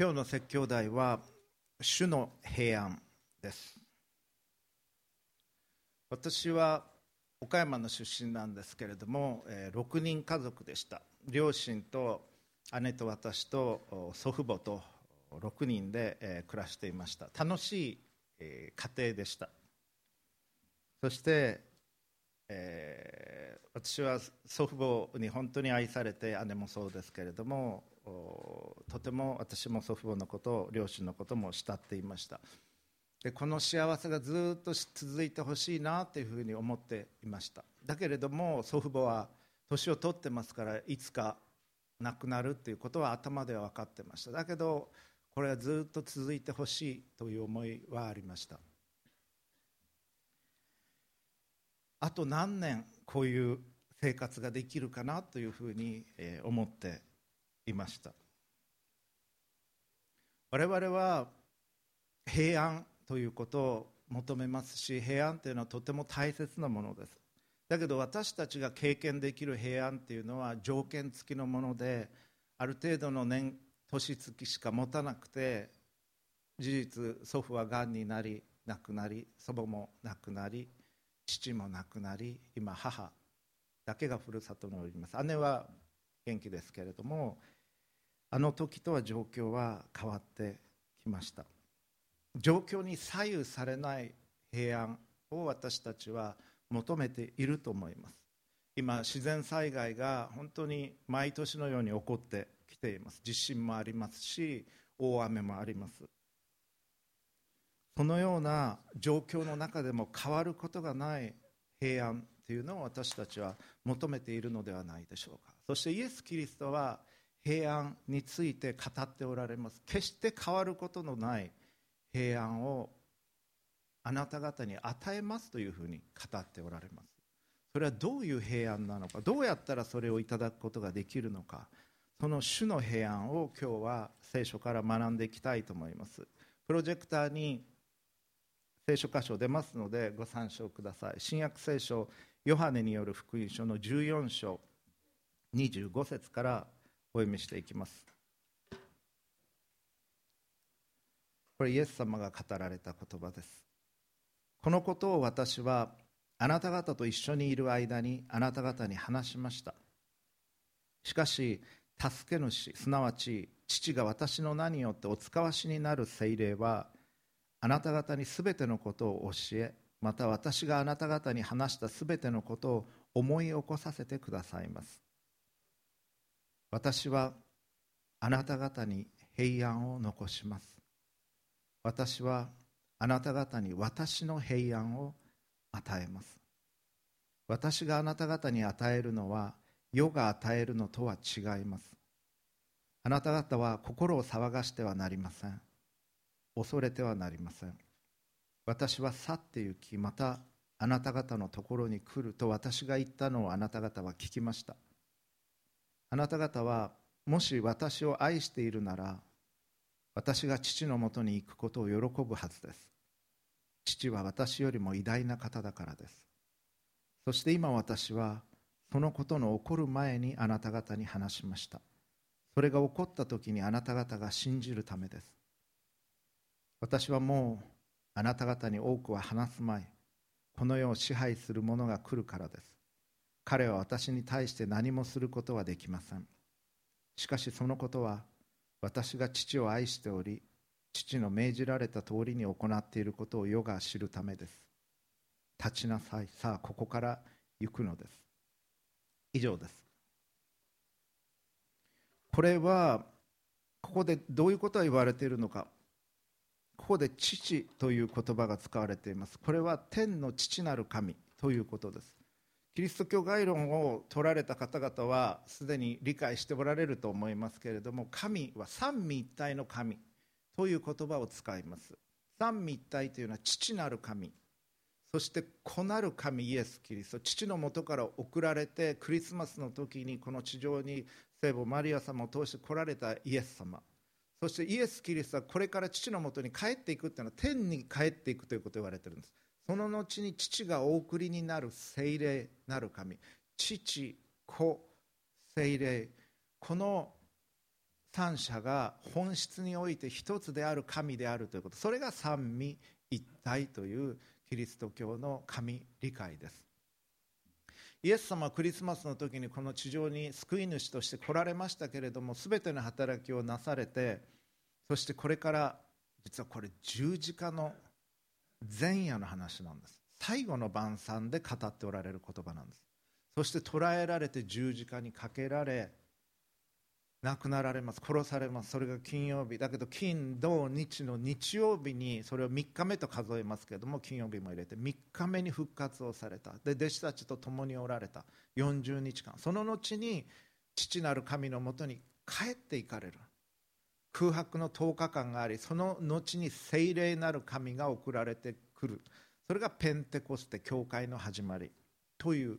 今日の説教題は主の平安です。私は岡山の出身なんですけれども、6人家族でした。両親と姉と私と祖父母と6人で、暮らしていました。楽しい、家庭でした。そして、えー私は祖父母に本当に愛されて姉もそうですけれどもとても私も祖父母のこと両親のことも慕っていました。でこの幸せがずっと続いてほしいなというふうに思っていました。だけれども祖父母は年を取ってますからいつか亡くなるということは頭では分かってました。だけどこれはずっと続いてほしいという思いはありました。あと何年こういう生活ができるかなというふうに思っていました。我々は平安ということを求めますし平安というのはとても大切なものです。だけど私たちが経験できる平安というのは条件付きのものである程度の年年月しか持たなくて事実祖父はがんになり亡くなり祖母も亡くなり父も亡くなり今母だけがふるさとにおります。姉は元気ですけれどもあの時とは状況は変わってきました。状況に左右されない平安を私たちは求めていると思います。今自然災害が本当に毎年のように起こってきています。地震もありますし大雨もあります。そのような状況の中でも変わることがない平安というのを私たちは求めているのではないでしょうか。そしてイエス・キリストは平安について語っておられます。決して変わることのない平安をあなた方に与えますというふうに語っておられます。それはどういう平安なのか。どうやったらそれをいただくことができるのか。その主の平安を今日は聖書から学んでいきたいと思います。プロジェクターに聖書箇所出ますのでご参照ください。新約聖書ヨハネによる福音書の14章。25節からお読みしていきます。これイエス様が語られた言葉です。このことを私はあなた方と一緒にいる間にあなた方に話しました。しかし助け主すなわち父が私の名によってお使わしになる聖霊はあなた方にすべてのことを教えまた私があなた方に話したすべてのことを思い起こさせてくださいます。私はあなた方に平安を残します。私はあなた方に私の平安を与えます。私があなた方に与えるのは世が与えるのとは違います。あなた方は心を騒がしてはなりません。恐れてはなりません。私は去って行きまたあなた方のところに来ると私が言ったのをあなた方は聞きました。あなた方はもし私を愛しているなら私が父のもとに行くことを喜ぶはずです。父は私よりも偉大な方だからです。そして今私はそのことの起こる前にあなた方に話しました。それが起こった時にあなた方が信じるためです。私はもうあなた方に多くは話すまい。この世を支配する者が来るからです。彼は私に対して何もすることはできません。しかしそのことは私が父を愛しており父の命じられた通りに行っていることを世が知るためです。立ちなさい。さあここから行くのです。以上です。これはここでどういうことが言われているのか。ここで父という言葉が使われています。これは天の父なる神ということです。キリスト教概論を取られた方々はすでに理解しておられると思いますけれども神は三位一体の神という言葉を使います。三位一体というのは父なる神。そして子なる神イエス・キリスト。父のもとから送られてクリスマスの時にこの地上に聖母マリア様を通して来られたイエス様。そしてイエス・キリストはこれから父のもとに帰っていくというのは天に帰っていくということを言われているんです。その後に父がお送りになる聖霊なる神。父子聖霊。この三者が本質において一つである神であるということ。それが三位一体というキリスト教の神理解です。イエス様はクリスマスの時にこの地上に救い主として来られましたけれども全ての働きをなされてそしてこれから実はこれ十字架の前夜の話なんです。最後の晩餐で語っておられる言葉なんです。そして捕らえられて十字架にかけられ亡くなられます。殺されます。それが金曜日。だけど金土日の日曜日にそれを3日目と数えますけども金曜日も入れて3日目に復活をされた。で弟子たちと共におられた。40日間。その後に父なる神のもとに帰っていかれる。空白の10日間がありその後に聖霊なる神が送られてくる。それがペンテコステ教会の始まりという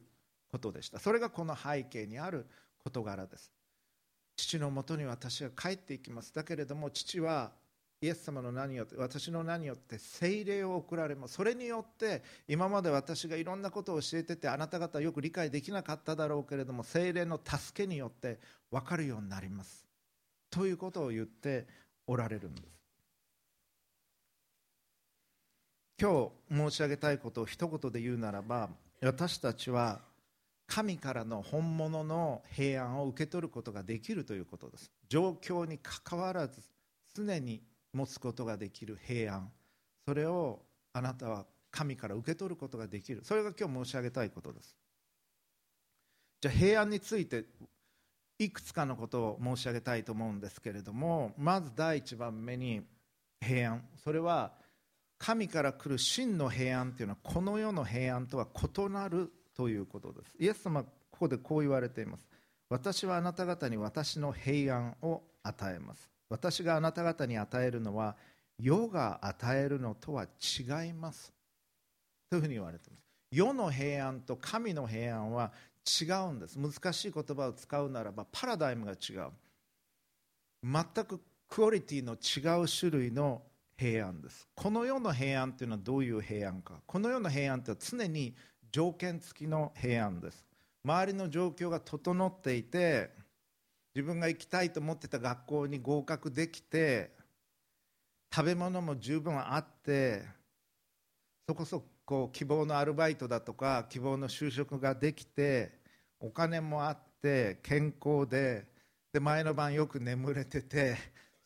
ことでした。それがこの背景にある事柄です。父のもとに私は帰っていきます。だけれども父はイエス様の名によって私の名によって聖霊を送られます。それによって今まで私がいろんなことを教えててあなた方よく理解できなかっただろうけれども聖霊の助けによって分かるようになります。ということを言っておられるんです。今日申し上げたいことを一言で言うならば私たちは神からの本物の平安を受け取ることができるということです。状況にかかわらず常に持つことができる平安。それをあなたは神から受け取ることができる。それが今日申し上げたいことです。じゃあ平安についていくつかのことを申し上げたいと思うんですけれどもまず第一番目に平安。それは神から来る真の平安というのはこの世の平安とは異なるということです。イエス様ここでこう言われています。私はあなた方に私の平安を与えます。私があなた方に与えるのは世が与えるのとは違います。というふうに言われています。世の平安と神の平安は違うんです。難しい言葉を使うならばパラダイムが違う。全くクオリティの違う種類の平安です。この世の平安というのはどういう平安か。この世の平安というのは常に条件付きの平安です。周りの状況が整っていて自分が行きたいと思ってた学校に合格できて食べ物も十分あってそこそここう希望のアルバイトだとか希望の就職ができてお金もあって健康でで前の晩よく眠れてて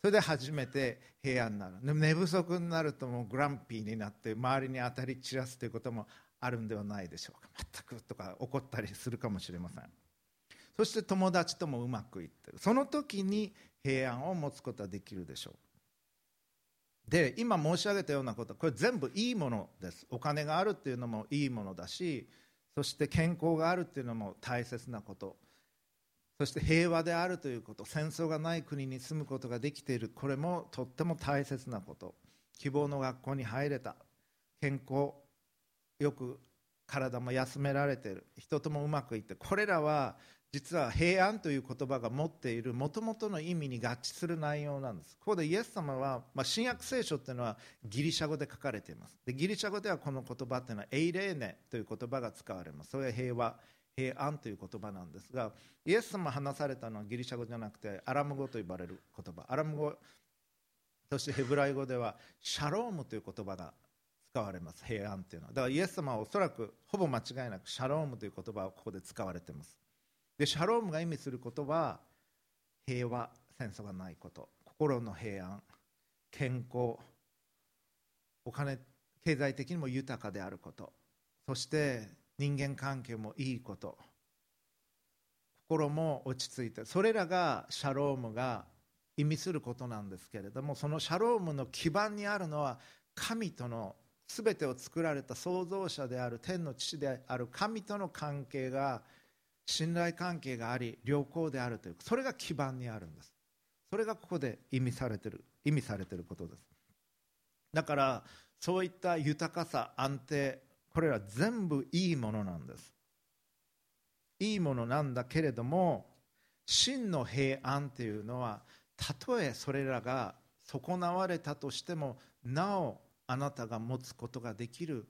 それで初めて平安になる。でも寝不足になるともうグランピーになって周りに当たり散らすということもあるんではないでしょうか。全くとか怒ったりするかもしれません。そして友達ともうまくいってる。その時に平安を持つことはできるでしょう。で今申し上げたようなことこれ全部いいものです。お金があるっていうのもいいものだしそして健康があるっていうのも大切なこと。そして平和であるということ戦争がない国に住むことができている。これもとっても大切なこと。希望の学校に入れた。健康よく体も休められている。人ともうまくいってこれらは実は平安という言葉が持っているもともとの意味に合致する内容なんです。ここでイエス様は、まあ、新約聖書というのはギリシャ語で書かれています。でギリシャ語ではこの言葉というのはエイレーネという言葉が使われます。それは平和平安という言葉なんですがイエス様話されたのはギリシャ語じゃなくてアラム語と呼ばれる言葉。アラム語そしてヘブライ語ではシャロームという言葉が使われます。平安というのは。だからイエス様はおそらくほぼ間違いなくシャロームという言葉をここで使われています。でシャロームが意味することは平和戦争がないこと。心の平安健康お金経済的にも豊かであること。そして人間関係もいいこと。心も落ち着いて。それらがシャロームが意味することなんですけれどもそのシャロームの基盤にあるのは神との全てを作られた創造者である天の父である神との関係が信頼関係があり良好であるというそれが基盤にあるんです。それがここで意味されてる意味されてることです。だからそういった豊かさ安定これら全部いいものなんです。いいものなんだけれども真の平安っていうのはたとえそれらが損なわれたとしてもなおあなたが持つことができる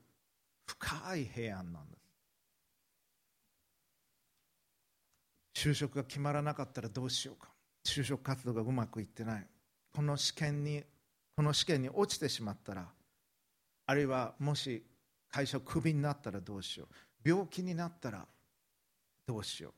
深い平安なんです。就職が決まらなかったらどうしようか。就職活動がうまくいってない。この試験にこの試験に落ちてしまったらあるいはもし会社をクビになったらどうしよう。病気になったらどうしよ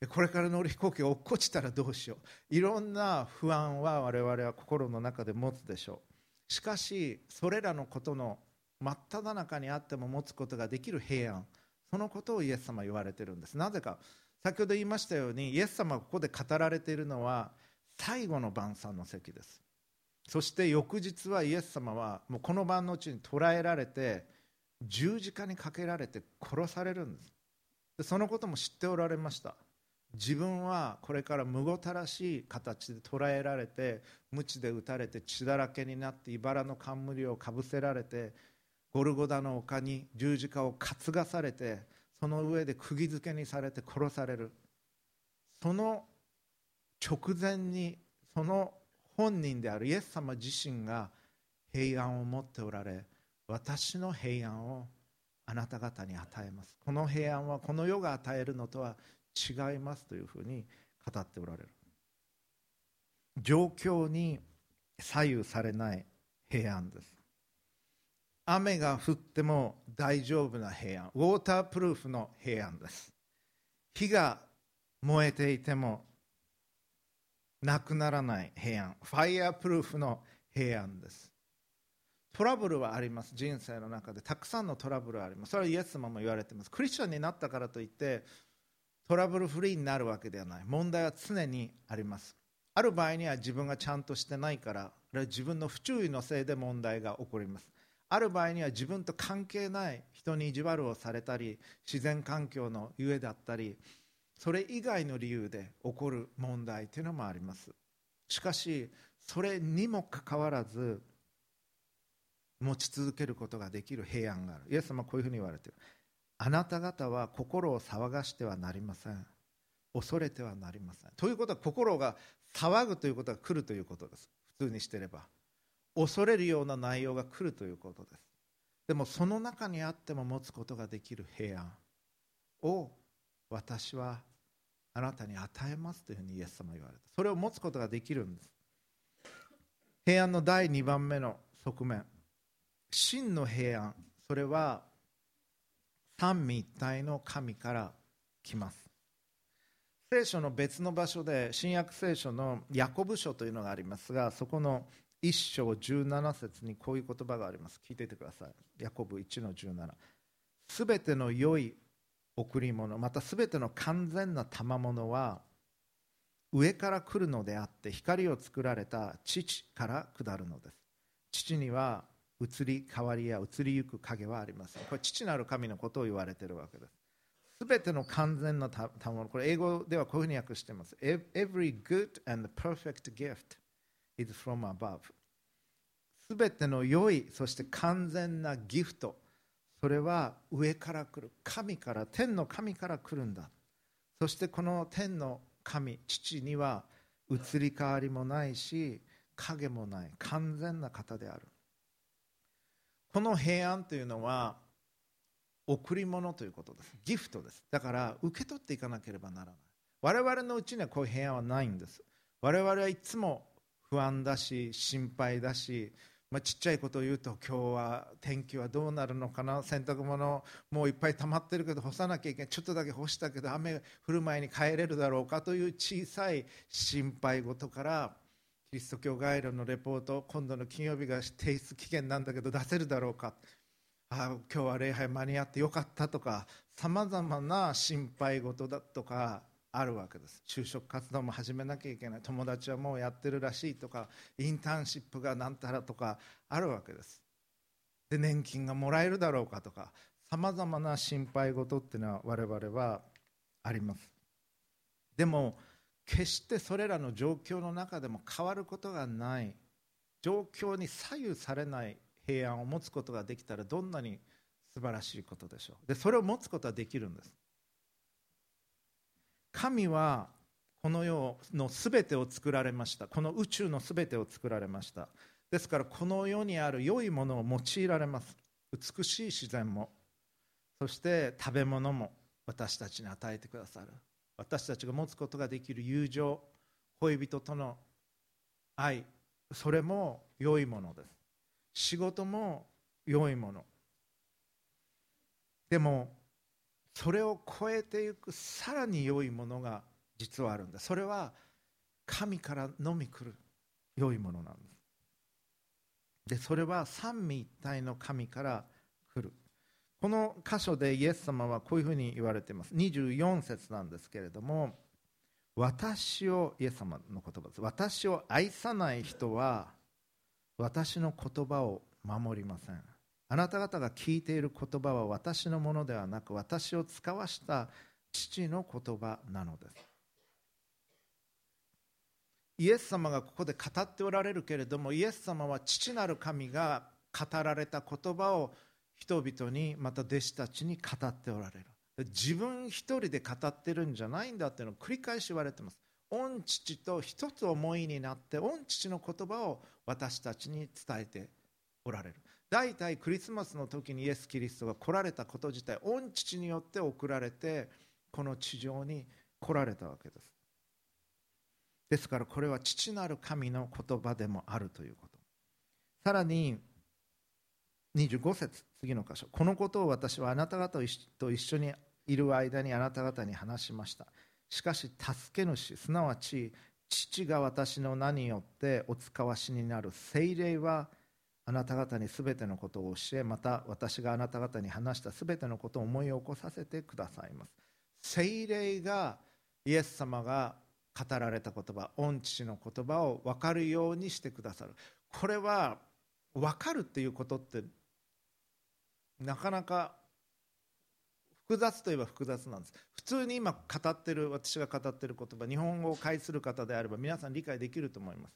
う。これから乗る飛行機が落っこちたらどうしよう。いろんな不安は我々は心の中で持つでしょう。しかしそれらのことの真っ只中にあっても持つことができる平安。そのことをイエス様は言われてるんです。なぜか先ほど言いましたようにイエス様がここで語られているのは最後の晩餐の席です。そして翌日はイエス様はもうこの晩のうちに捕らえられて十字架にかけられて殺されるんです。でそのことも知っておられました。自分はこれからむごたらしい形で捕らえられて鞭で打たれて血だらけになって茨の冠をかぶせられてゴルゴダの丘に十字架を担がされてその上で釘付けにされて殺される。その直前にその本人であるイエス様自身が平安を持っておられ私の平安をあなた方に与えます。この平安はこの世が与えるのとは違いますというふうに語っておられる。状況に左右されない平安です。雨が降っても大丈夫な平安ウォータープルーフの平安です。火が燃えていてもなくならない平安ファイヤープルーフの平安です。トラブルはあります。人生の中で。たくさんのトラブルはあります。それはイエス様も言われています。クリスチャンになったからといってトラブルフリーになるわけではない。問題は常にあります。ある場合には自分がちゃんとしてないから自分の不注意のせいで問題が起こります。ある場合には自分と関係ない人に意地悪をされたり自然環境のゆえだったりそれ以外の理由で起こる問題というのもあります。しかしそれにもかかわらず持ち続けることができる平安がある。イエス様はこういうふうに言われている。あなた方は心を騒がしてはなりません。恐れてはなりません。ということは心が騒ぐということが来るということです。普通にしてれば。恐れるような内容が来るということです。でもその中にあっても持つことができる平安を私はあなたに与えますというふうにイエス様は言われた。それを持つことができるんです。平安の第2番目の側面。真の平安。それは三位一体の神から来ます。聖書の別の場所で新約聖書のヤコブ書というのがありますがそこの1章17節にこういう言葉があります。聞いていてください。ヤコブ1の17すべての良い贈り物またすべての完全な賜物は上から来るのであって光を作られた父から下るのです。父には移り変わりや移りゆく影はありません。これ父なる神のことを言われているわけです。すべての完全な賜物これ英語ではこういうふうに訳しています。Every good and perfect gift is from above. すべての良いそして完全なギフト。それは上から来る。神から天の神から来るんだ。そしてこの天の神父には移り変わりもないし影もない。完全な方である。この平安というのは贈り物ということです。ギフトです。だから受け取っていかなければならない。我々のうちにはこういう平安はないんです。我々はいつも不安だし心配だしまあ、ちっちゃいことを言うと今日は天気はどうなるのかな洗濯物もういっぱい溜まってるけど干さなきゃいけないちょっとだけ干したけど雨降る前に帰れるだろうかという小さい心配事からキリスト教ガイドのレポート今度の金曜日が提出期限なんだけど出せるだろうか。あ今日は礼拝間に合ってよかったとかさまざまな心配事だとかあるわけです。就職活動も始めなきゃいけない。友達はもうやってるらしいとかインターンシップがなんたらとかあるわけです。で年金がもらえるだろうかとかさまざまな心配事っていうのは我々はあります。でも決してそれらの状況の中でも変わることがない。状況に左右されない平安を持つことができたらどんなに素晴らしいことでしょう。でそれを持つことはできるんです。神はこの世のすべてを作られました。この宇宙のすべてを作られました。ですからこの世にある良いものを用いられます。美しい自然も。そして食べ物も。私たちに与えてくださる。私たちが持つことができる友情。恋人との愛。それも良いものです。仕事も良いもの。でもそれを超えていくさらに良いものが実はあるんだ。それは神からのみ来る良いものなんです。でそれは三位一体の神から来る。この箇所でイエス様はこういうふうに言われています。24節なんですけれども私をイエス様の言葉です。私を愛さない人は私の言葉を守りません。あなた方が聞いている言葉は私のものではなく私を使わした父の言葉なのです。イエス様がここで語っておられるけれどもイエス様は父なる神が語られた言葉を人々にまた弟子たちに語っておられる。自分一人で語ってるんじゃないんだっていうのを繰り返し言われてます。御父と一つ思いになって御父の言葉を私たちに伝えておられる。大体クリスマスの時にイエス・キリストが来られたこと自体御父によって送られてこの地上に来られたわけです。ですからこれは父なる神の言葉でもあるということ。さらに25節次の箇所。このことを私はあなた方と一緒にいる間にあなた方に話しました。しかし助け主すなわち父が私の名によってお使わしになる精霊はあなた方にすべてのことを教えまた私があなた方に話したすべてのことを思い起こさせてくださいます。精霊がイエス様が語られた言葉御父の言葉を分かるようにしてくださる。これは分かるっていうことってなかなか複雑といえば複雑なんです。普通に今語ってる私が語ってる言葉日本語を介する方であれば皆さん理解できると思います。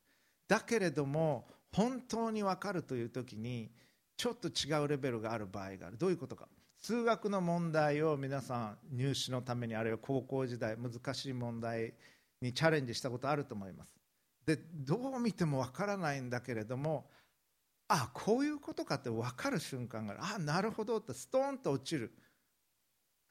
だけれども本当に分かるという時にちょっと違うレベルがある場合がある。どういうことか。数学の問題を皆さん入試のためにあるいは高校時代難しい問題にチャレンジしたことあると思います。でどう見ても分からないんだけれどもああこういうことかって分かる瞬間がある。あなるほど。ってストーンと落ちる。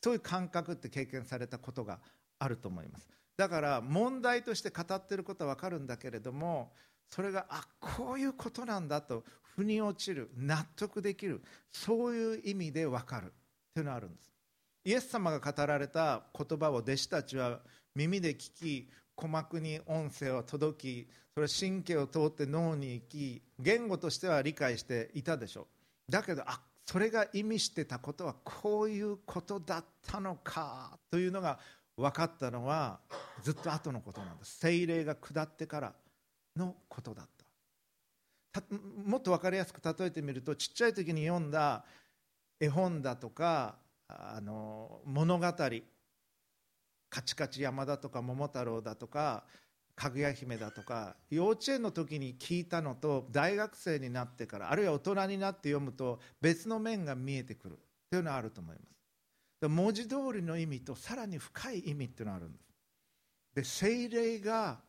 そういう感覚って経験されたことがあると思います。だから問題として語ってることは分かるんだけれどもそれがあこういうことなんだと腑に落ちる納得できるそういう意味で分かるっていうのがあるんです。イエス様が語られた言葉を弟子たちは耳で聞き鼓膜に音声は届きそれは神経を通って脳に行き言語としては理解していたでしょう。だけどあそれが意味してたことはこういうことだったのかというのが分かったのはずっと後のことなんです。精霊が下ってからのことだった。もっと分かりやすく例えてみるとちっちゃい時に読んだ絵本だとかあの物語カチカチ山だとか桃太郎だとかかぐや姫だとか幼稚園の時に聞いたのと大学生になってからあるいは大人になって読むと別の面が見えてくる。というのはあると思います。文字通りの意味とさらに深い意味っていうのがあるんです。で精霊が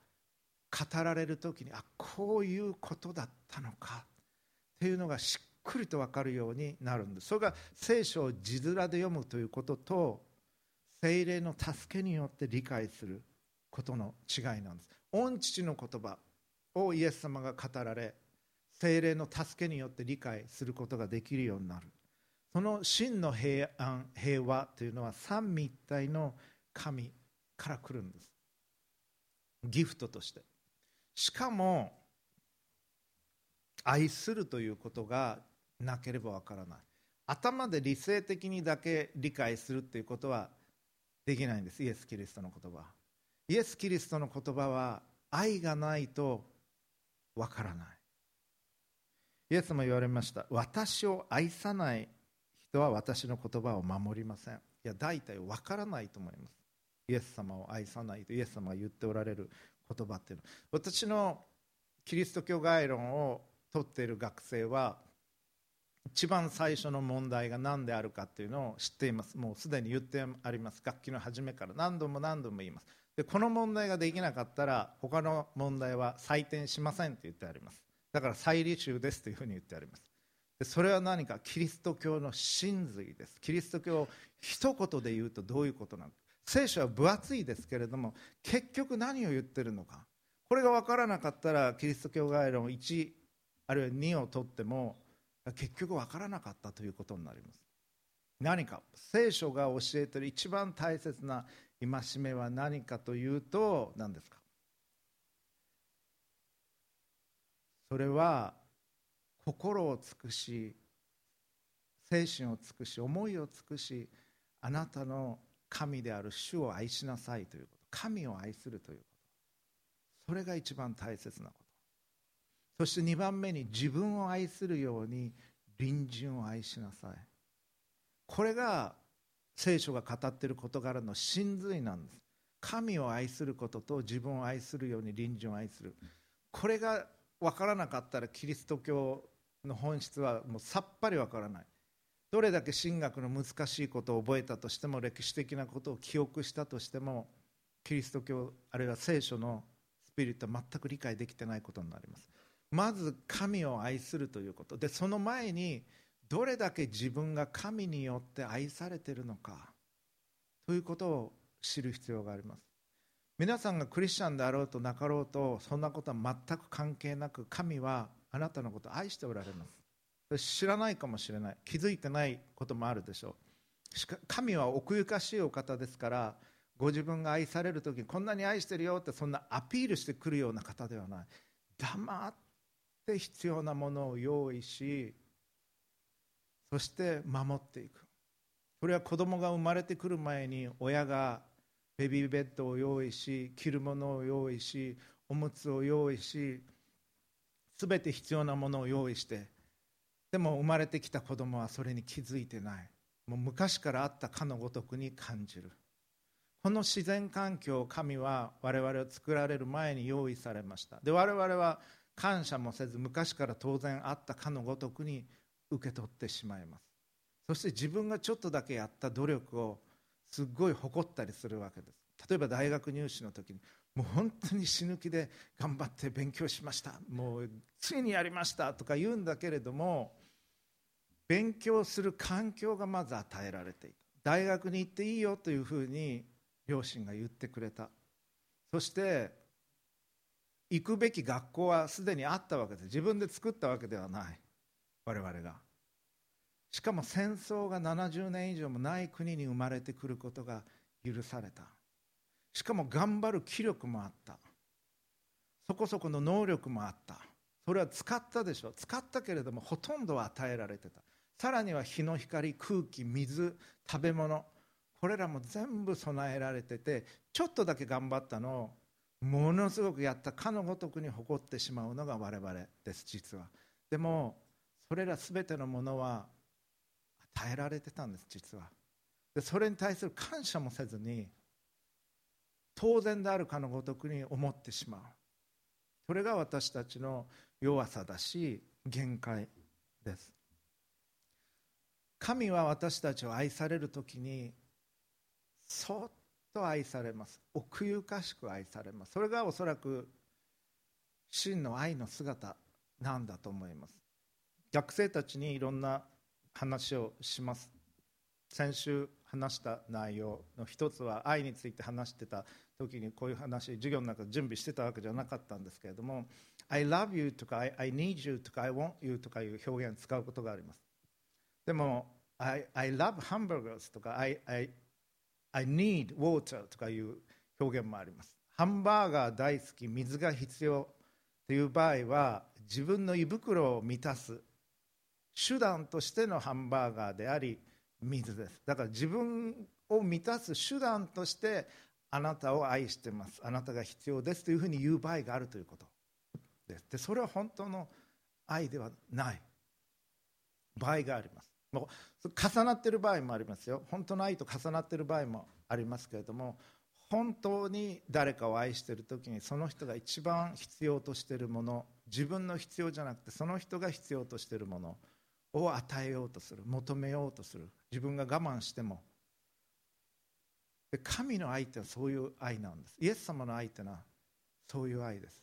語られる時にあこういうことだったのか。っていうのがしっくりと分かるようになるんです。それが聖書を字面で読むということと精霊の助けによって理解することの違いなんです。御父の言葉をイエス様が語られ精霊の助けによって理解することができるようになる。その真の平安平和というのは三位一体の神から来るんです。ギフトとして。しかも愛するということがなければわからない。頭で理性的にだけ理解するということはできないんです。イエス・キリストの言葉。イエス・キリストの言葉は愛がないとわからない。イエスも言われました。私を愛さない人は私の言葉を守りません。いや大体わからないと思います。イエス様を愛さないとイエス様が言っておられる言葉っていうの。私のキリスト教概論を取っている学生は一番最初の問題が何であるかっていうのを知っています。もうすでに言ってあります。楽器の初めから。何度も何度も言います。でこの問題ができなかったら他の問題は採点しませんって言ってあります。だから再履修ですというふうに言ってあります。でそれは何か？キリスト教の真髄です。キリスト教を一言で言うとどういうことなのか。聖書は分厚いですけれども結局何を言ってるのか。これが分からなかったらキリスト教概論1あるいは2を取っても結局分からなかったということになります。何か聖書が教えてる一番大切な戒めは何かというと何ですか。それは心を尽くし精神を尽くし思いを尽くしあなたの神である主を愛しなさいということ。神を愛するということ。それが一番大切なこと。そして2番目に自分を愛するように隣人を愛しなさい。これが聖書が語っている事柄の真髄なんです。神を愛することと自分を愛するように隣人を愛する。これが分からなかったらキリスト教の本質はもうさっぱり分からない。どれだけ神学の難しいことを覚えたとしても歴史的なことを記憶したとしてもキリスト教あるいは聖書のスピリットは全く理解できてないことになります。まず神を愛するということ。でその前にどれだけ自分が神によって愛されてるのか。ということを知る必要があります。皆さんがクリスチャンであろうとなかろうとそんなことは全く関係なく神はあなたのことを愛しておられます。知らないかもしれない。気づいてないこともあるでしょう。神は奥ゆかしいお方ですからご自分が愛される時にこんなに愛してるよってそんなアピールしてくるような方ではない。黙って必要なものを用意しそして守っていく。それは子供が生まれてくる前に親がベビーベッドを用意し着るものを用意しおむつを用意し全て必要なものを用意してでも生まれてきた子供はそれに気づいてない。もう昔からあったかのごとくに感じる。この自然環境を神は我々を作られる前に用意されました。で我々は感謝もせず昔から当然あったかのごとくに受け取ってしまいます。そして自分がちょっとだけやった努力をすっごい誇ったりするわけです。例えば大学入試の時にもう本当に死ぬ気で頑張って勉強しました。もうついにやりましたとか言うんだけれども勉強する環境がまず与えられていく。大学に行っていいよというふうに両親が言ってくれた。そして行くべき学校はすでにあったわけで自分で作ったわけではない。我々が。しかも戦争が70年以上もない国に生まれてくることが許された。しかも頑張る気力もあった。そこそこの能力もあった。それは使ったでしょ。使ったけれどもほとんどは与えられてた。さらには日の光空気水食べ物これらも全部備えられててちょっとだけ頑張ったのをものすごくやったかのごとくに誇ってしまうのが我々です実は。でもそれら全てのものは与えられてたんです実は。でそれに対する感謝もせずに当然であるかのごとくに思ってしまう。それが私たちの弱さだし限界です。神は私たちを愛される時にそっと愛されます。奥ゆかしく愛されます。それがおそらく真の愛の姿なんだと思います。学生たちにいろんな話をします。先週話した内容の一つは愛について話してた時にこういう話授業の中で準備してたわけじゃなかったんですけれども I love you とか I, I need you とか I want you とかいう表現を使うことがあります。でも I, I love hamburgers とか I, I, I need water とかいう表現もあります。ハンバーガー大好き水が必要という場合は自分の胃袋を満たす手段としてのハンバーガーであり水です。だから自分を満たす手段としてあなたを愛してます。あなたが必要です。というふうに言う場合があるということ。ですでそれは本当の愛ではない。場合があります。も重なっている場合もありますよ。本当の愛と重なっている場合もありますけれども本当に誰かを愛している時にその人が一番必要としているもの自分の必要じゃなくてその人が必要としているものを与えようとする求めようとする自分が我慢しても。神の愛ってのはそういう愛なんです。イエス様の愛ってのはそういう愛です。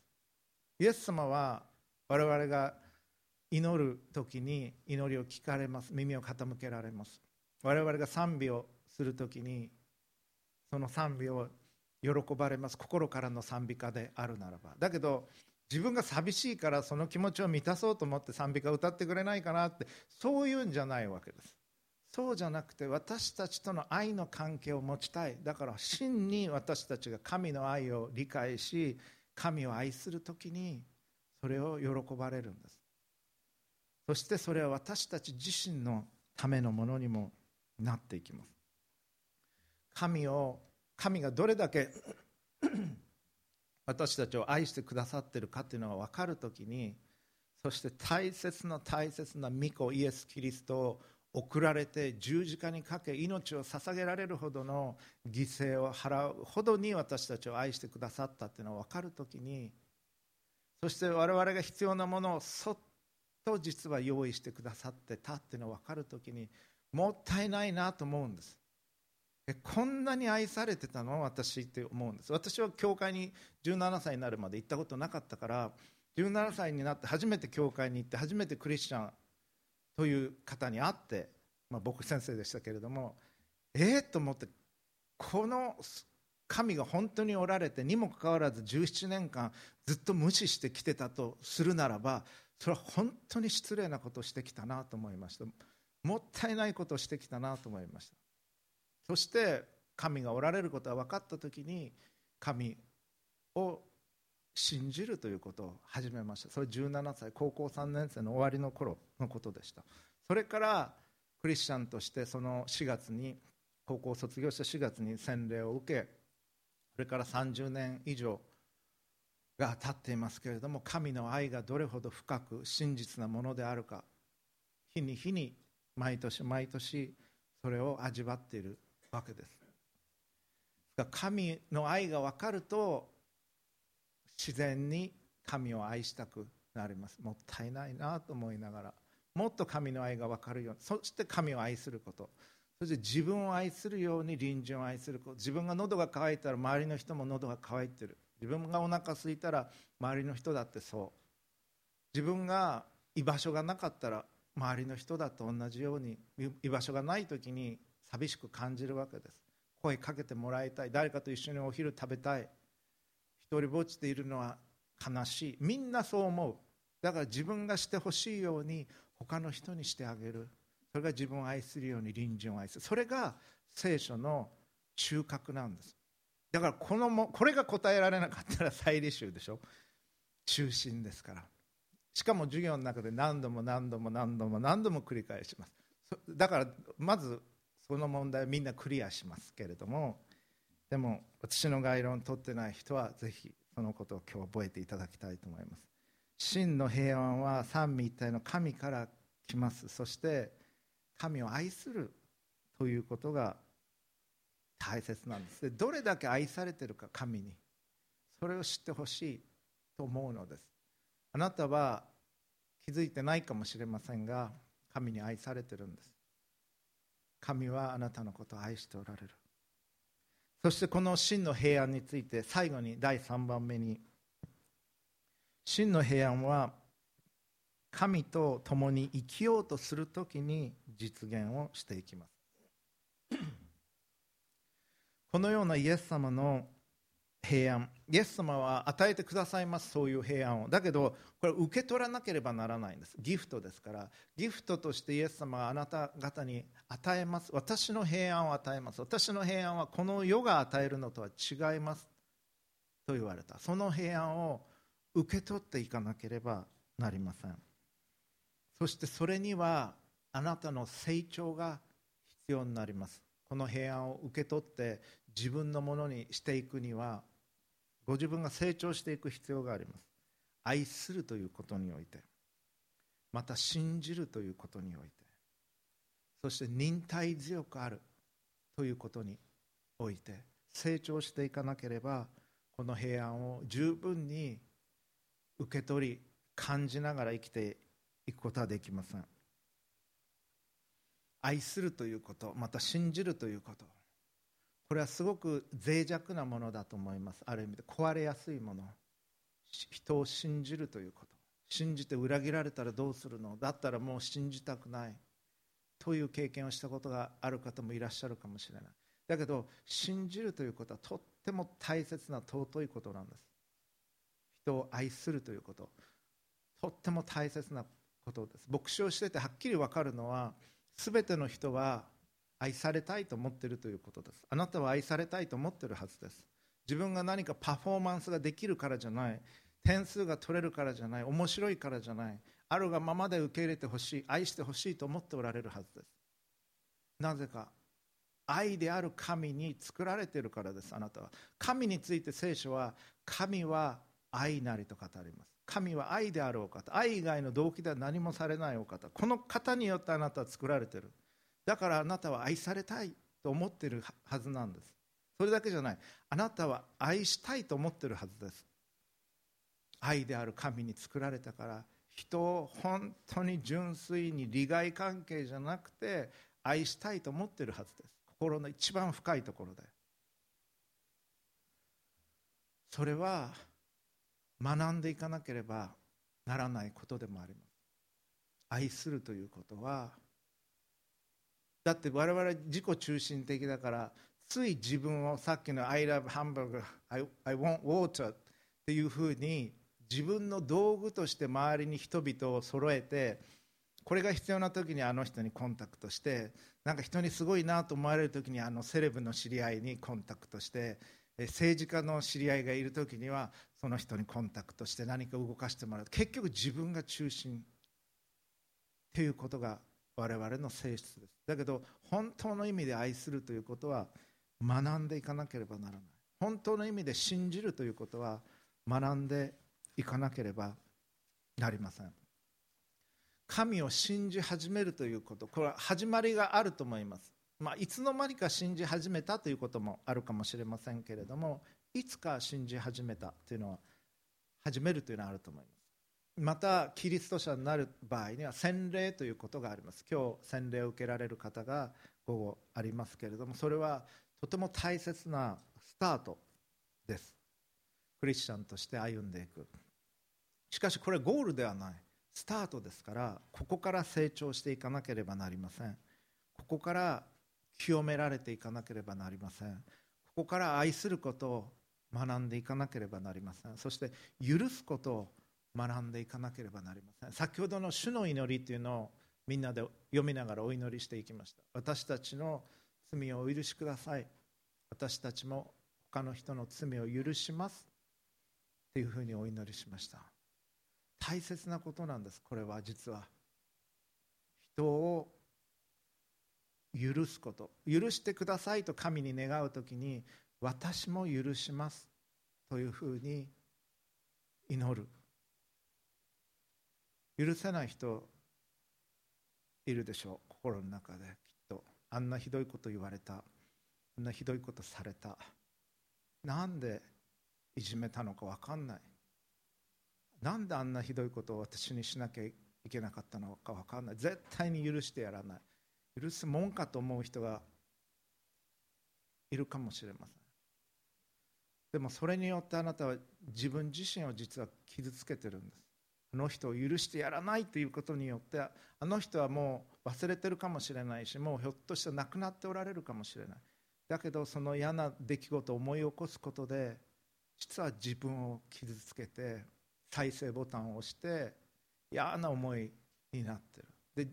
イエス様は我々が祈る時に祈りを聞かれます。耳を傾けられます。我々が賛美をする時にその賛美を喜ばれます。心からの賛美歌であるならば。だけど自分が寂しいからその気持ちを満たそうと思って賛美歌歌ってくれないかなってそういうんじゃないわけです。そうじゃなくて私たちとの愛の関係を持ちたい。だから真に私たちが神の愛を理解し神を愛する時にそれを喜ばれるんです。そしてそれは私たち自身のためのものにもなっていきます。神を神がどれだけ 私たちを愛してくださってるかというのが分かるときにそして大切な大切な御子イエス・キリストを送られて十字架にかけ命を捧げられるほどの犠牲を払うほどに私たちを愛してくださったというのが分かるときにそして我々が必要なものをそっと実は用意してくださってたっていうのが分かるときにもったいないなと思うんです。こんなに愛されてたの？私って思うんです。私は教会に17歳になるまで行ったことなかったから17歳になって初めて教会に行って初めてクリスチャンという方に会って、まあ、僕先生でしたけれどもええー、と思ってこの神が本当におられてにもかかわらず17年間ずっと無視してきてたとするならばそれは本当に失礼なことをしてきたなと思いました。もったいないことをしてきたなと思いました。そして神がおられることが分かった時に神を信じるということを始めました。それ17歳高校3年生の終わりの頃のことでした。それからクリスチャンとしてその4月に高校を卒業した4月に洗礼を受けそれから30年以上が経っていますけれども神の愛がどれほど深く真実なものであるか日に日に毎年毎年それを味わっているわけです。神の愛が分かると自然に神を愛したくなります。もったいないなと思いながらもっと神の愛が分かるようにそして神を愛すること。そして自分を愛するように隣人を愛すること。自分が喉が渇いたら周りの人も喉が渇いてる。自分がお腹空いたら周りの人だってそう。自分が居場所がなかったら周りの人だと同じように居場所がない時に寂しく感じるわけです。声かけてもらいたい。誰かと一緒にお昼食べたい。一人ぼっちでいるのは悲しい。みんなそう思う。だから自分がしてほしいように他の人にしてあげる。それが自分を愛するように隣人を愛する。それが聖書の中核なんです。だからこのもこれが答えられなかったら再履修でしょ？中心ですから。しかも授業の中で何度も何度も何度も何度も繰り返します。だからまずその問題をみんなクリアしますけれどもでも私の概論を取ってない人はぜひそのことを今日覚えていただきたいと思います。真の平安は三位一体の神から来ます。そして神を愛するということが大切なんです。でどれだけ愛されてるか神に。それを知ってほしいと思うのです。あなたは気づいてないかもしれませんが神に愛されてるんです。神はあなたのことを愛しておられる。そしてこの真の平安について最後に第3番目に真の平安は神と共に生きようとするときに実現をしていきます。このようなイエス様の平安。イエス様は与えてくださいますそういう平安を。だけどこれ受け取らなければならないんです。ギフトですから。ギフトとしてイエス様はあなた方に与えます。私の平安を与えます。私の平安はこの世が与えるのとは違いますと言われた。その平安を受け取っていかなければなりません。そしてそれにはあなたの成長が必要になります。この平安を受け取って自分のものにしていくにはご自分が成長していく必要があります。愛するということにおいてまた信じるということにおいてそして忍耐強くあるということにおいて成長していかなければこの平安を十分に受け取り感じながら生きていくことはできません。愛するということまた信じるということ。これはすごく脆弱なものだと思います。ある意味で。壊れやすいもの。人を信じるということ。信じて裏切られたらどうするの？だったらもう信じたくない。という経験をしたことがある方もいらっしゃるかもしれない。だけど信じるということはとっても大切な尊いことなんです。人を愛するということ。とっても大切なことです。牧師をしててはっきり分かるのは全ての人は愛されたいと思っているということです。あなたは愛されたいと思っているはずです。自分が何かパフォーマンスができるからじゃない。点数が取れるからじゃない。面白いからじゃない。あるがままで受け入れてほしい。愛してほしいと思っておられるはずです。なぜか愛である神に作られているからです。あなたは。神について聖書は神は愛なりと語ります。神は愛であるお方愛以外の動機では何もされないお方この方によってあなたは作られてる。だからあなたは愛されたいと思ってるはずなんです。それだけじゃない。あなたは愛したいと思ってるはずです。愛である神に作られたから人を本当に純粋に利害関係じゃなくて愛したいと思ってるはずです。心の一番深いところで。それは学んでいかなければならないことでもあります。愛するということはだって我々自己中心的だからつい自分をさっきの「I love hamburger I, I want water」っていうふうに自分の道具として周りに人々を揃えてこれが必要な時にあの人にコンタクトしてなんか人にすごいなと思われる時にあのセレブの知り合いにコンタクトして政治家の知り合いがいる時にはその人にコンタクトして何か動かしてもらう。結局自分が中心っていうことが我々の性質です。だけど本当の意味で愛するということは学んでいかなければならない。本当の意味で信じるということは学んでいかなければなりません。神を信じ始めるということ。これは始まりがあると思います、まあ、いつの間にか信じ始めたということもあるかもしれませんけれどもいつか信じ始めたというのは始めるというのはあると思います。またキリスト者になる場合には洗礼ということがあります。今日洗礼を受けられる方が午後ありますけれどもそれはとても大切なスタートです。クリスチャンとして歩んでいく。しかしこれゴールではないスタートですからここから成長していかなければなりません。ここから清められていかなければなりません。ここから愛することを学んでいかなければなりません。そして許すことを学んでいかなければなりません。先ほどの主の祈りというのをみんなで読みながらお祈りしていきました。私たちの罪をお許しください。私たちも他の人の罪を許します。というふうにお祈りしました。大切なことなんです。これは実は。人を許すこと。許してくださいと神に願う時に私も許しますというふうに祈る。許せない人いるでしょう。心の中できっと。あんなひどいこと言われた。あんなひどいことされた。なんでいじめたのか分かんない。なんであんなひどいことを私にしなきゃいけなかったのか分かんない。絶対に許してやらない。許すもんかと思う人がいるかもしれません。でもそれによってあなたは自分自身を実は傷つけてるんです。あの人を許してやらないということによってあの人はもう忘れてるかもしれないしもうひょっとして亡くなっておられるかもしれない。だけどその嫌な出来事を思い起こすことで実は自分を傷つけて再生ボタンを押して嫌な思いになってる。で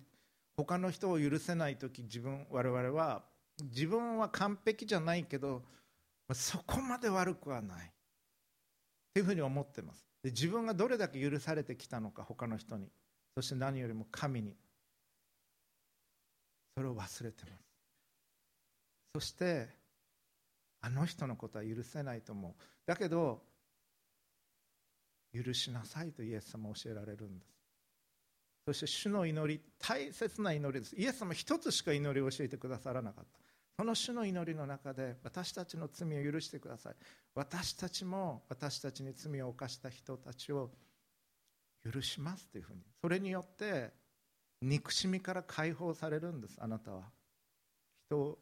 他の人を許せない時自分我々は自分は完璧じゃないけどそこまで悪くはない。っていうふうに思ってます。で自分がどれだけ許されてきたのか他の人に。そして何よりも神に。それを忘れてます。そしてあの人のことは許せないと思う。だけど許しなさいとイエス様教えられるんです。そして主の祈り大切な祈りです。イエス様一つしか祈りを教えてくださらなかった。その主の祈りの中で私たちの罪を許してください。私たちも私たちに罪を犯した人たちを許しますというふうに。それによって憎しみから解放されるんですあなたは。人を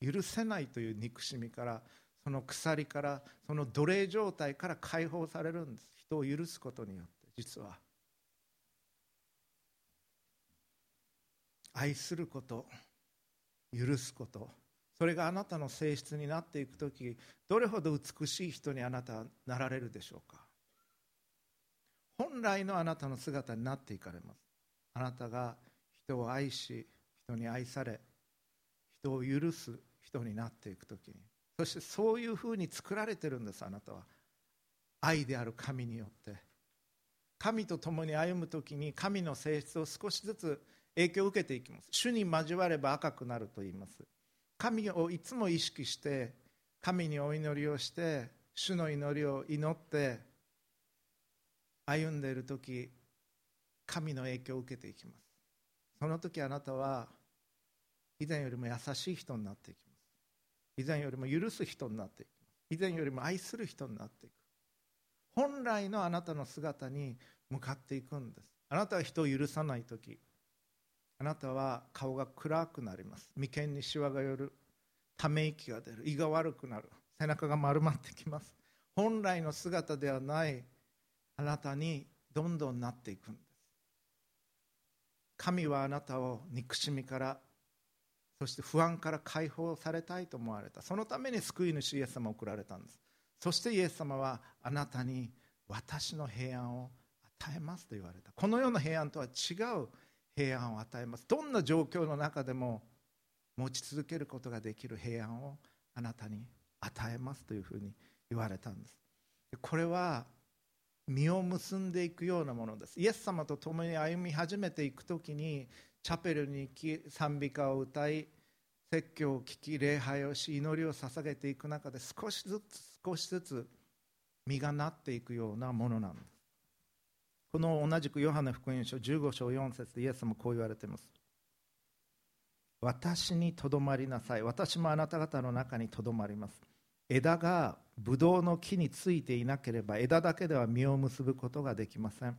許せないという憎しみからその鎖からその奴隷状態から解放されるんです。人を許すことによって実は。愛すること。許すこと。それがあなたの性質になっていく時どれほど美しい人にあなたはなられるでしょうか。本来のあなたの姿になっていかれます。あなたが人を愛し人に愛され人を許す人になっていく時に。そしてそういうふうに作られてるんですあなたは。愛である神によって。神と共に歩む時に神の性質を少しずつ影響を受けていきます。主に交われば赤くなると言います。神をいつも意識して神にお祈りをして主の祈りを祈って歩んでいる時神の影響を受けていきます。その時あなたは以前よりも優しい人になっていきます。以前よりも許す人になっていきます。以前よりも愛する人になっていく。本来のあなたの姿に向かっていくんです。あなたは人を許さない時。あなたは顔が暗くなります。眉間にしわが寄る。ため息が出る。胃が悪くなる。背中が丸まってきます。本来の姿ではない。あなたにどんどんなっていくんです。神はあなたを憎しみからそして不安から解放されたいと思われた。そのために救い主イエス様を送られたんです。そしてイエス様はあなたに私の平安を与えますと言われた。この世の平安とは違う平安を与えます。どんな状況の中でも持ち続けることができる平安をあなたに与えますというふうに言われたんです。これは実を結んでいくようなものです。イエス様と共に歩み始めていく時にチャペルに行き賛美歌を歌い説教を聞き礼拝をし祈りを捧げていく中で少しずつ少しずつ実がなっていくようなものなんです。この同じくヨハネ福音書15章4節でイエスもこう言われています。私にとどまりなさい。私もあなた方の中にとどまります。枝がブドウの木についていなければ枝だけでは実を結ぶことができません。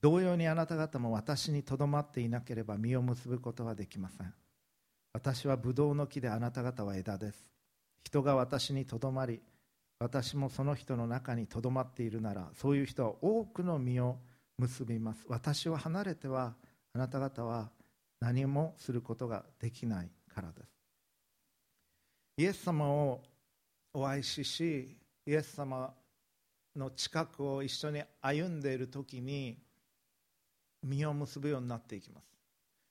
同様にあなた方も私にとどまっていなければ実を結ぶことはできません。私はブドウの木であなた方は枝です。人が私にとどまり私もその人の中にとどまっているならそういう人は多くの実を結びます。私を離れてはあなた方は何もすることができないからです。イエス様をお愛ししイエス様の近くを一緒に歩んでいる時に実を結ぶようになっていきます。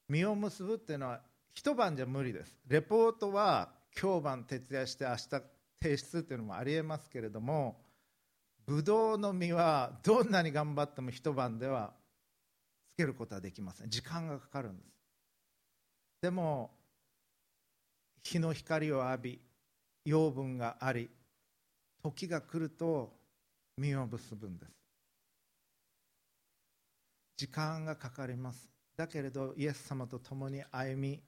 実を結ぶっていうのは一晩じゃ無理です。レポートは今日晩徹夜して明日提出っていうのもありえますけれどもブドウの実はどんなに頑張っても一晩ではつけることはできません。時間がかかるんです。でも日の光を浴び養分があり時が来ると実を結ぶんです。時間がかかります。だけれどイエス様と共に歩み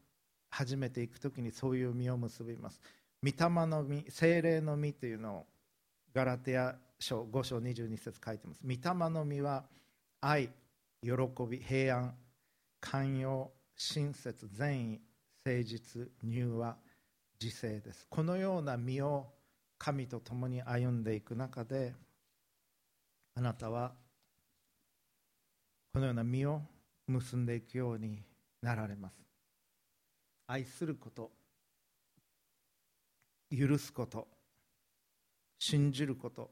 始めていく時にそういう実を結びます。御霊の実精霊の実というのをガラテヤ書5章22節書いてます。御霊の実は愛喜び平安寛容親切善意誠実柔和自制です。このような実を神と共に歩んでいく中であなたはこのような実を結んでいくようになられます。愛すること許すこと信じること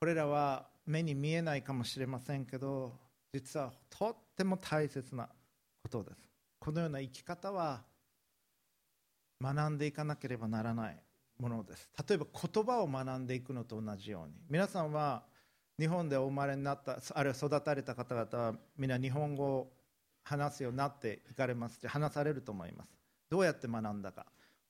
これらは目に見えないかもしれませんけど実はとっても大切なことです。このような生き方は学んでいかなければならないものです。例えば言葉を学んでいくのと同じように。皆さんは日本でお生まれになったあるいは育たれた方々は皆日本語を話すようになっていかれますし話されると思います。どうやって学んだか。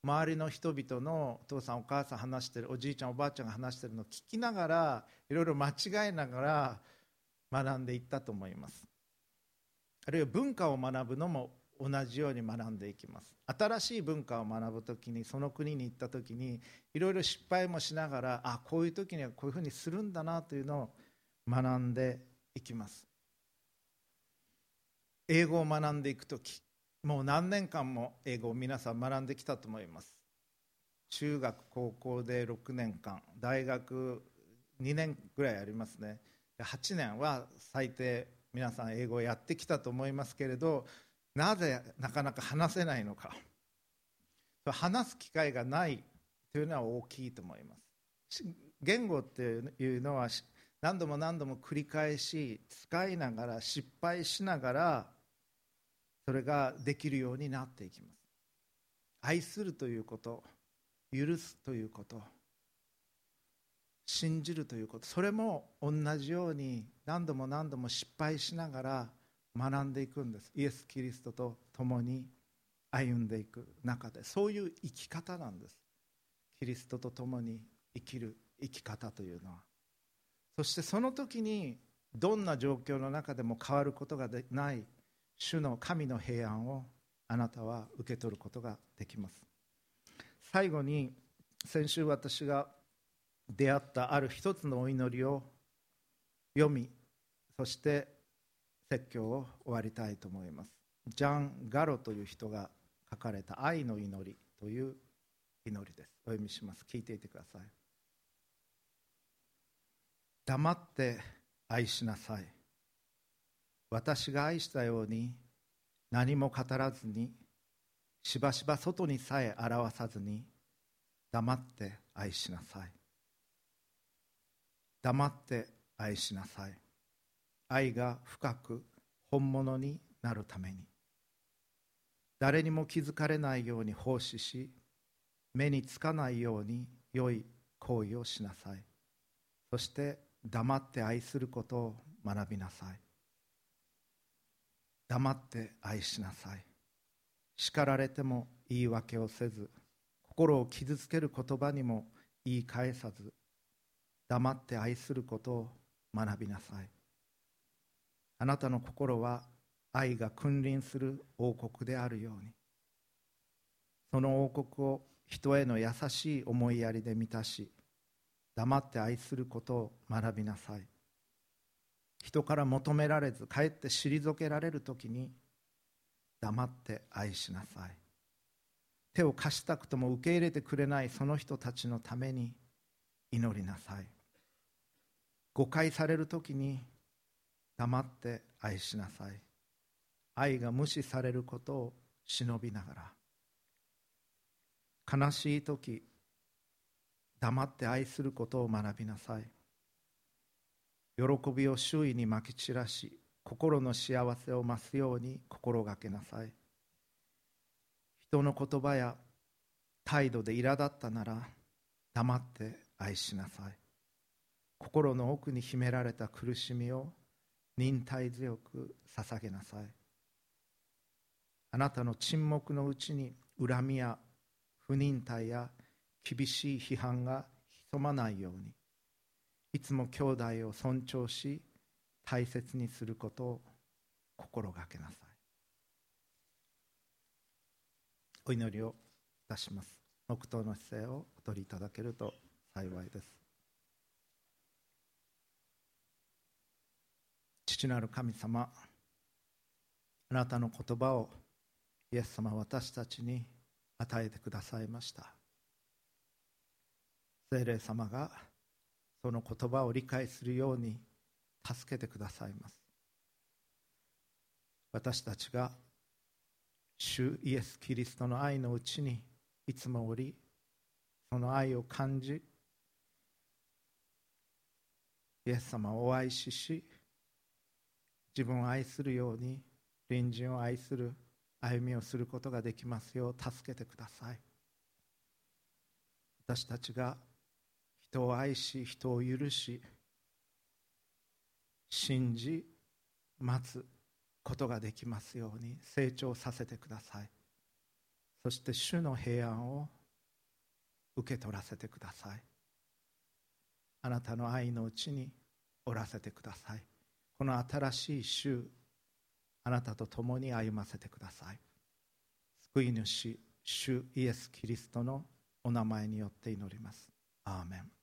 周りの人々のお父さんお母さん話してるおじいちゃんおばあちゃんが話してるのを聞きながらいろいろ間違えながら学んでいったと思います。あるいは文化を学ぶのも同じように学んでいきます。新しい文化を学ぶ時にその国に行った時にいろいろ失敗もしながらあこういう時にはこういうふうにするんだなというのを学んでいきます。英語を学んでいく時もう何年間も英語を皆さん学んできたと思います。中学高校で6年間大学2年ぐらいありますね。8年は最低皆さん英語をやってきたと思いますけれどなぜなかなか話せないのか。話す機会がないというのは大きいと思います。言語っていうのは何度も何度も繰り返し使いながら失敗しながらそれができるようになっていきます。愛するということ許すということ信じるということそれも同じように何度も何度も失敗しながら学んでいくんです。イエス・キリストと共に歩んでいく中で。そういう生き方なんです。キリストと共に生きる生き方というのは。そしてその時にどんな状況の中でも変わることがでない主の神の平安をあなたは受け取ることができます。最後に先週私が出会ったある一つのお祈りを読みそして説教を終わりたいと思います。ジャン・ガロという人が書かれた「愛の祈り」という祈りです。お読みします。聞いていてください。黙って愛しなさい。私が愛したように何も語らずにしばしば外にさえ表さずに黙って愛しなさい。黙って愛しなさい。愛が深く本物になるために。誰にも気づかれないように奉仕し目につかないように良い行為をしなさい。そして黙って愛することを学びなさい。黙って愛しなさい。叱られても言い訳をせず心を傷つける言葉にも言い返さず黙って愛することを学びなさい。あなたの心は愛が君臨する王国であるようにその王国を人への優しい思いやりで満たし黙って愛することを学びなさい。人から求められずかえって退けられる時に黙って愛しなさい。手を貸したくとも受け入れてくれないその人たちのために祈りなさい。誤解される時に黙って愛しなさい。愛が無視されることを忍びながら。悲しい時黙って愛することを学びなさい。喜びを周囲にまき散らし心の幸せを増すように心がけなさい。人の言葉や態度で苛立ったなら黙って愛しなさい。心の奥に秘められた苦しみを忍耐強く捧げなさい。あなたの沈黙のうちに恨みや不忍耐や厳しい批判が潜まないようにいつも兄弟を尊重し大切にすることを心がけなさい。お祈りをいたします。黙祷の姿勢をお取りいただけると幸いです。父なる神様あなたの言葉をイエス様私たちに与えてくださいました。聖霊様がその言葉を理解するように助けてくださいます。私たちが主イエス・キリストの愛のうちにいつもおりその愛を感じイエス様をお愛しし自分を愛するように隣人を愛する歩みをすることができますよう助けてください。私たちが人を愛し人を許し信じ待つことができますように成長させてください。そして主の平安を受け取らせてください。あなたの愛のうちにおらせてください。この新しい週あなたと共に歩ませてください。救い主主イエス・キリストのお名前によって祈ります。アーメン。